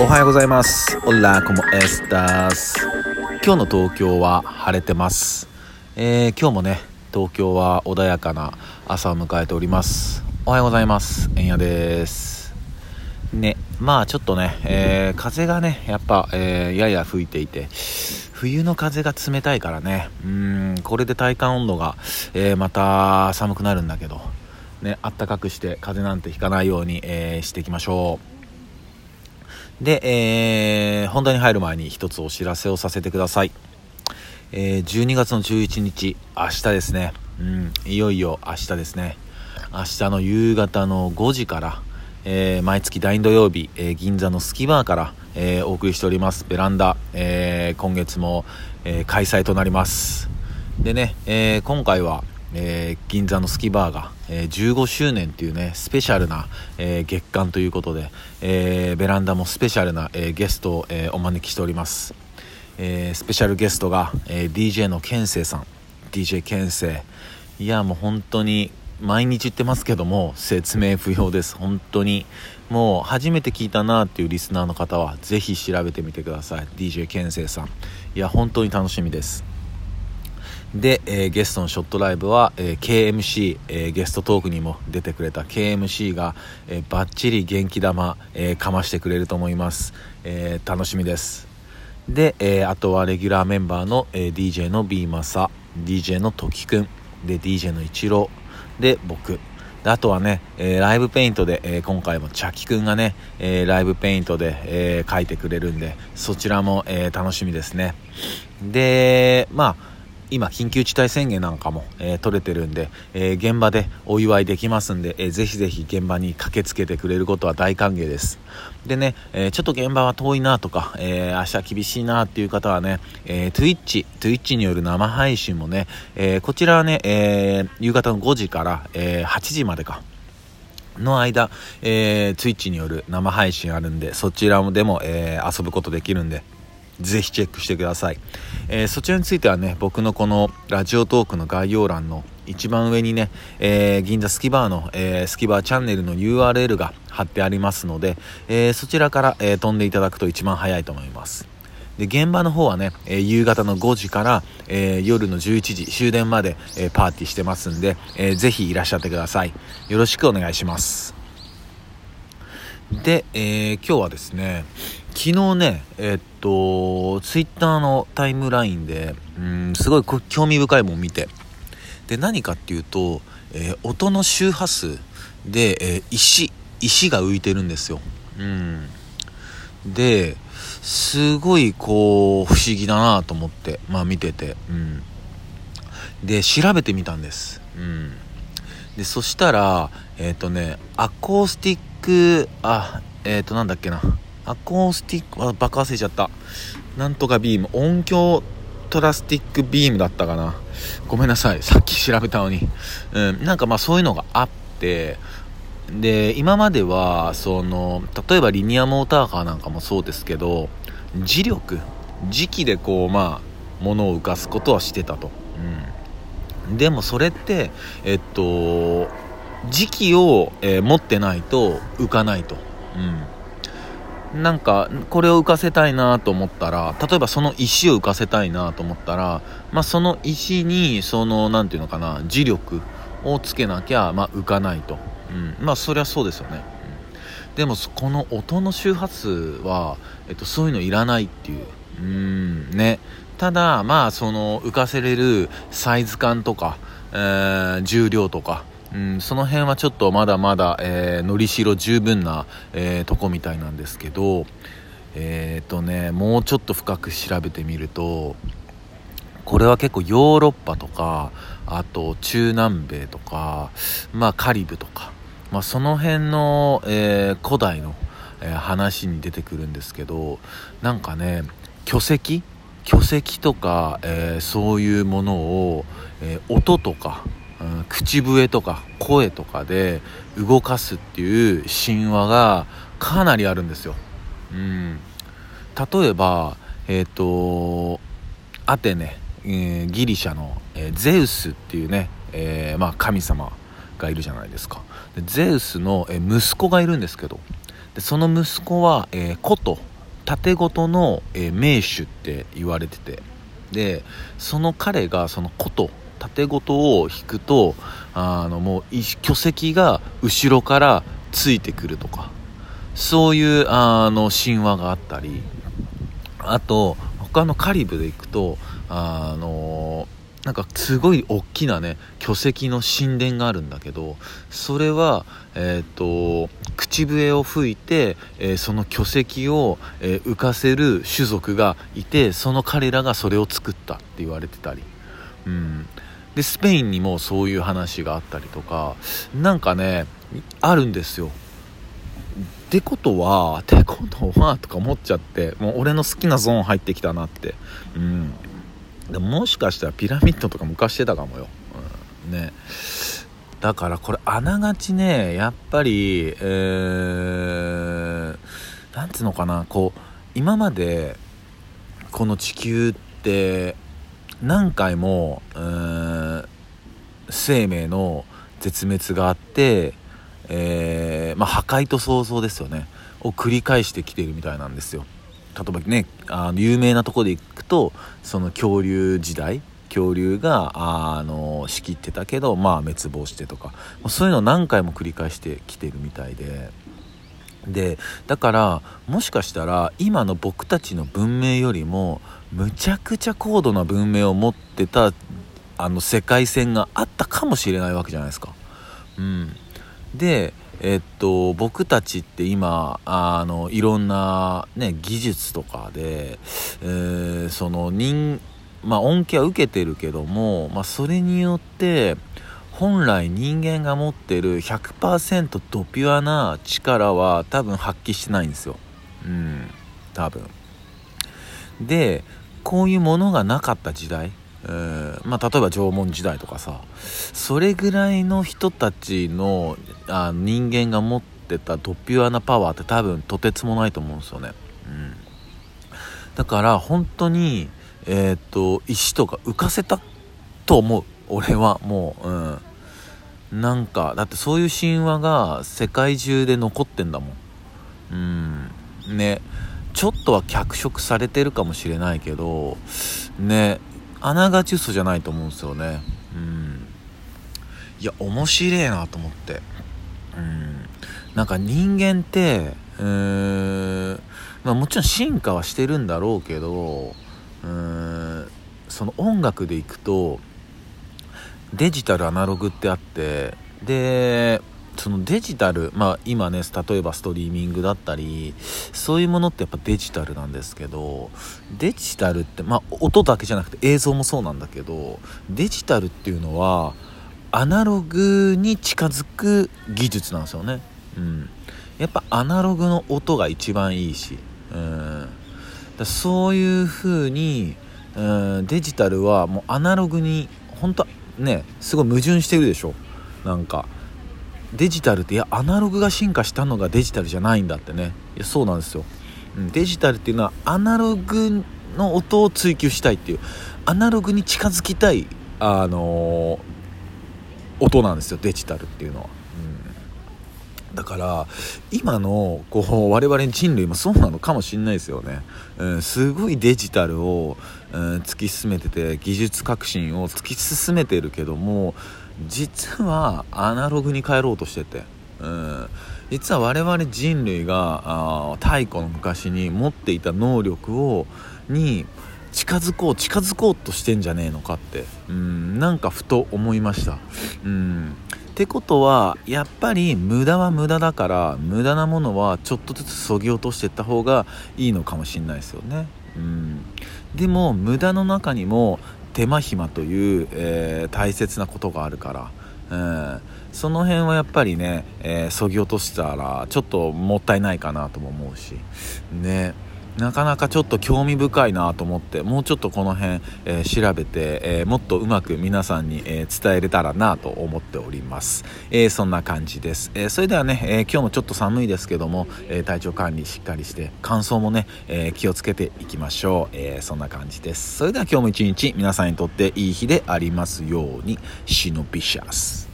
おはようございます。オラコモエスタス今日の東京は晴れてます、えー今日もね東京は穏やかな朝を迎えております。おはようございます。えんやです。ねまあちょっとね、えー風がねやっぱ、えーやや吹いていて冬の風が冷たいからねうんこれで体感温度が、えーまた寒くなるんだけどねあったかくして風邪なんてひかないように、えーしていきましょう。で、えー本題に入る前に一つお知らせをさせてください。えー12月の11日、明日ですね。うん、いよいよ明日ですね。明日の夕方の5時から、えー毎月第2土曜日、えー銀座のスキバーから、えーお送りしておりますベランダ、え今月も、え開催となります。でね、え今回は、えー銀座のスキバーが、えー15周年っていうねスペシャルな、えー月間ということで、えーベランダもスペシャルな、えーゲストを、えお招きしております、えースペシャルゲストが、えー DJ のケンセイさん。DJ ケンセイ。いやもう本当に毎日言ってますけども説明不要です。本当に。もう初めて聞いたなっていうリスナーの方はぜひ調べてみてください。DJ ケンセイさん。いや本当に楽しみです。で、えーゲストのショットライブは、えー KMC、えーゲストトークにも出てくれた KMC が、えーバッチリ元気玉、えーかましてくれると思います、えー楽しみです。で、えーあとはレギュラーメンバーの、えー DJ の B マサ DJ の時くんで DJ のイチローで僕。であとはね、えーライブペイントで、えー今回もチャキくんがね、えーライブペイントで、えー描いてくれるんでそちらも、えー楽しみですね。でまあ今緊急事態宣言なんかも、えー取れてるんで、えー現場でお祝いできますんで、えーぜひぜひ現場に駆けつけてくれることは大歓迎です。でね、えーちょっと現場は遠いなとか、え明日厳しいなっていう方はね、え Twitch、Twitch による生配信もね、えこちらはね、え夕方の5時から、え8時までか。の間、えー、Twitch による生配信あるんでそちらでも、え遊ぶことできるんでぜひチェックしてください、えーそちらについてはね僕のこのラジオトークの概要欄の一番上にね、えー銀座スキバーの、えースキバーチャンネルの URL が貼ってありますので、えそちらから、え飛んでいただくと一番早いと思います。で現場の方はね、え夕方の5時から、え夜の11時終電まで、えパーティーしてますんで、えーぜひいらっしゃってください。よろしくお願いします。で、えー今日はですね昨日ねえっとツイッターのタイムラインでうんすごい興味深いもん見て。で何かっていうと、えー音の周波数で、え石石が浮いてるんですよ。うん。ですごいこう不思議だなと思ってまあ見てて。うん。で調べてみたんです。うん。でそしたらえっ、とねアコースティックあえっ、となんだっけな。アコースティックあ爆破忘れちゃった。なんとかビーム。音響トラスティックビームだったかな。ごめんなさい。さっき調べたのに。うん。なんかまあそういうのがあって。で今まではその例えばリニアモーターカーなんかもそうですけど磁力。磁気でこうまあ物を浮かすことはしてたと、うん、でもそれってえっと磁気を、えー持ってないと浮かないと、うん、なんかこれを浮かせたいなと思ったら例えばその石を浮かせたいなと思ったら、まあ、その石にそのなんていうのかな磁力をつけなきゃ、まあ、浮かないと、うん、まあそりゃそうですよね、うん、でもこの音の周波数は、えっと、そういうのいらないっていう。うん。ね。ただまあその浮かせれるサイズ感とか、えー重量とかうん、その辺はちょっとまだまだ、えーのりしろ十分な、えーとこみたいなんですけどえっ、とねもうちょっと深く調べてみるとこれは結構ヨーロッパとかあと中南米とかまあカリブとか、まあ、その辺の、えー古代の、え話に出てくるんですけどなんかね巨石？巨石とか、えーそういうものを、えー音とか、うん口笛とか声とかで動かすっていう神話がかなりあるんですよ。うん、例えば、えっ、とアテネ、えーギリシャの、えゼウスっていうね、えまあ、神様がいるじゃないですか。でゼウスの、え息子がいるんですけど。でその息子は、えー、琴盾事の、えー、名手って言われてて。でその彼がその琴盾事を引くとあのもう巨石が後ろからついてくるとか。そういうあの神話があったり。あと他のカリブで行くとあのなんかすごい大きなね巨石の神殿があるんだけどそれは、えーと、口笛を吹いて、えー、その巨石を、えー、浮かせる種族がいてその彼らがそれを作ったって言われてたり、うん、でスペインにもそういう話があったりとかなんかねあるんですよ。ってことはてことはとか思っちゃってもう俺の好きなゾーン入ってきたなって。うん。でももしかしたらピラミッドとか昔してたかもよ、うん、ね。だからこれあながちねやっぱりえー、なんつうのかな。こう今までこの地球って何回も、えー、生命の絶滅があって、えー、まあ、破壊と創造ですよね。を繰り返してきているみたいなんですよ。例えばねあの有名なとこで行くとその恐竜時代恐竜があの仕切ってたけどまあ滅亡してとかそういうのを何回も繰り返してきてるみたいででだからもしかしたら今の僕たちの文明よりもむちゃくちゃ高度な文明を持ってたあの世界線があったかもしれないわけじゃないですか。うん、でえっと、僕たちって今あのいろんな、ね、技術とかで、えー、その人、まあ、恩恵は受けてるけども、まあ、それによって本来人間が持ってる100%ドピュアな力は多分発揮してないんですよ。うん、多分。で、こういうものがなかった時代、え、まあ、例えば縄文時代とかさそれぐらいの人たちのあ人間が持ってたドピュアなパワーって多分とてつもないと思うんですよね、うん、だから本当にえっ、と石とか浮かせたと思う。俺はもう。うん。なんかだってそういう神話が世界中で残ってんだもん。うん。ね。ちょっとは脚色されてるかもしれないけどね。あながち嘘じゃないと思うんですよね。うん。いや面白えなと思って。うん。なんか人間ってうーんまあもちろん進化はしてるんだろうけどうーんその音楽でいくとデジタルアナログってあってでそのデジタル、まあ今ね、例えばストリーミングだったり、そういうものってやっぱデジタルなんですけど、デジタルって、まあ音だけじゃなくて映像もそうなんだけど、デジタルっていうのは、アナログに近づく技術なんですよね。うん。やっぱアナログの音が一番いいし、うん。だそういう風に、うん、デジタルはもうアナログに、本当ね、すごい矛盾してるでしょ。なんか。デジタルっていやアナログが進化したのがデジタルじゃないんだってね。いやそうなんですよ、うん、デジタルっていうのはアナログの音を追求したいっていうアナログに近づきたい、あのー、音なんですよデジタルっていうのは、うん、だから今のこう我々人類もそうなのかもしれないですよね、うん、すごいデジタルを、うん、突き進めてて技術革新を突き進めてるけども実はアナログに帰ろうとしてて、うん、実は我々人類があ太古の昔に持っていた能力をに近づこう近づこうとしてんじゃねえのかって。うん。なんかふと思いました。うん。ってことはやっぱり無駄は無駄だから無駄なものはちょっとずつそぎ落としていった方がいいのかもしれないですよね。うん。でも無駄の中にも手間暇という、えー、大切なことがあるから、うん、その辺はやっぱりね、えー、ぎ落としたらちょっともったいないかなとも思うし。ね。なかなかちょっと興味深いなと思ってもうちょっとこの辺、えー、調べて、えー、もっとうまく皆さんに、えー、伝えれたらなと思っております、えそんな感じです、えそれではね、え今日もちょっと寒いですけども、え体調管理しっかりして乾燥もね、え気をつけていきましょう、えそんな感じです。それでは今日も一日皆さんにとっていい日でありますように。シノビシャス。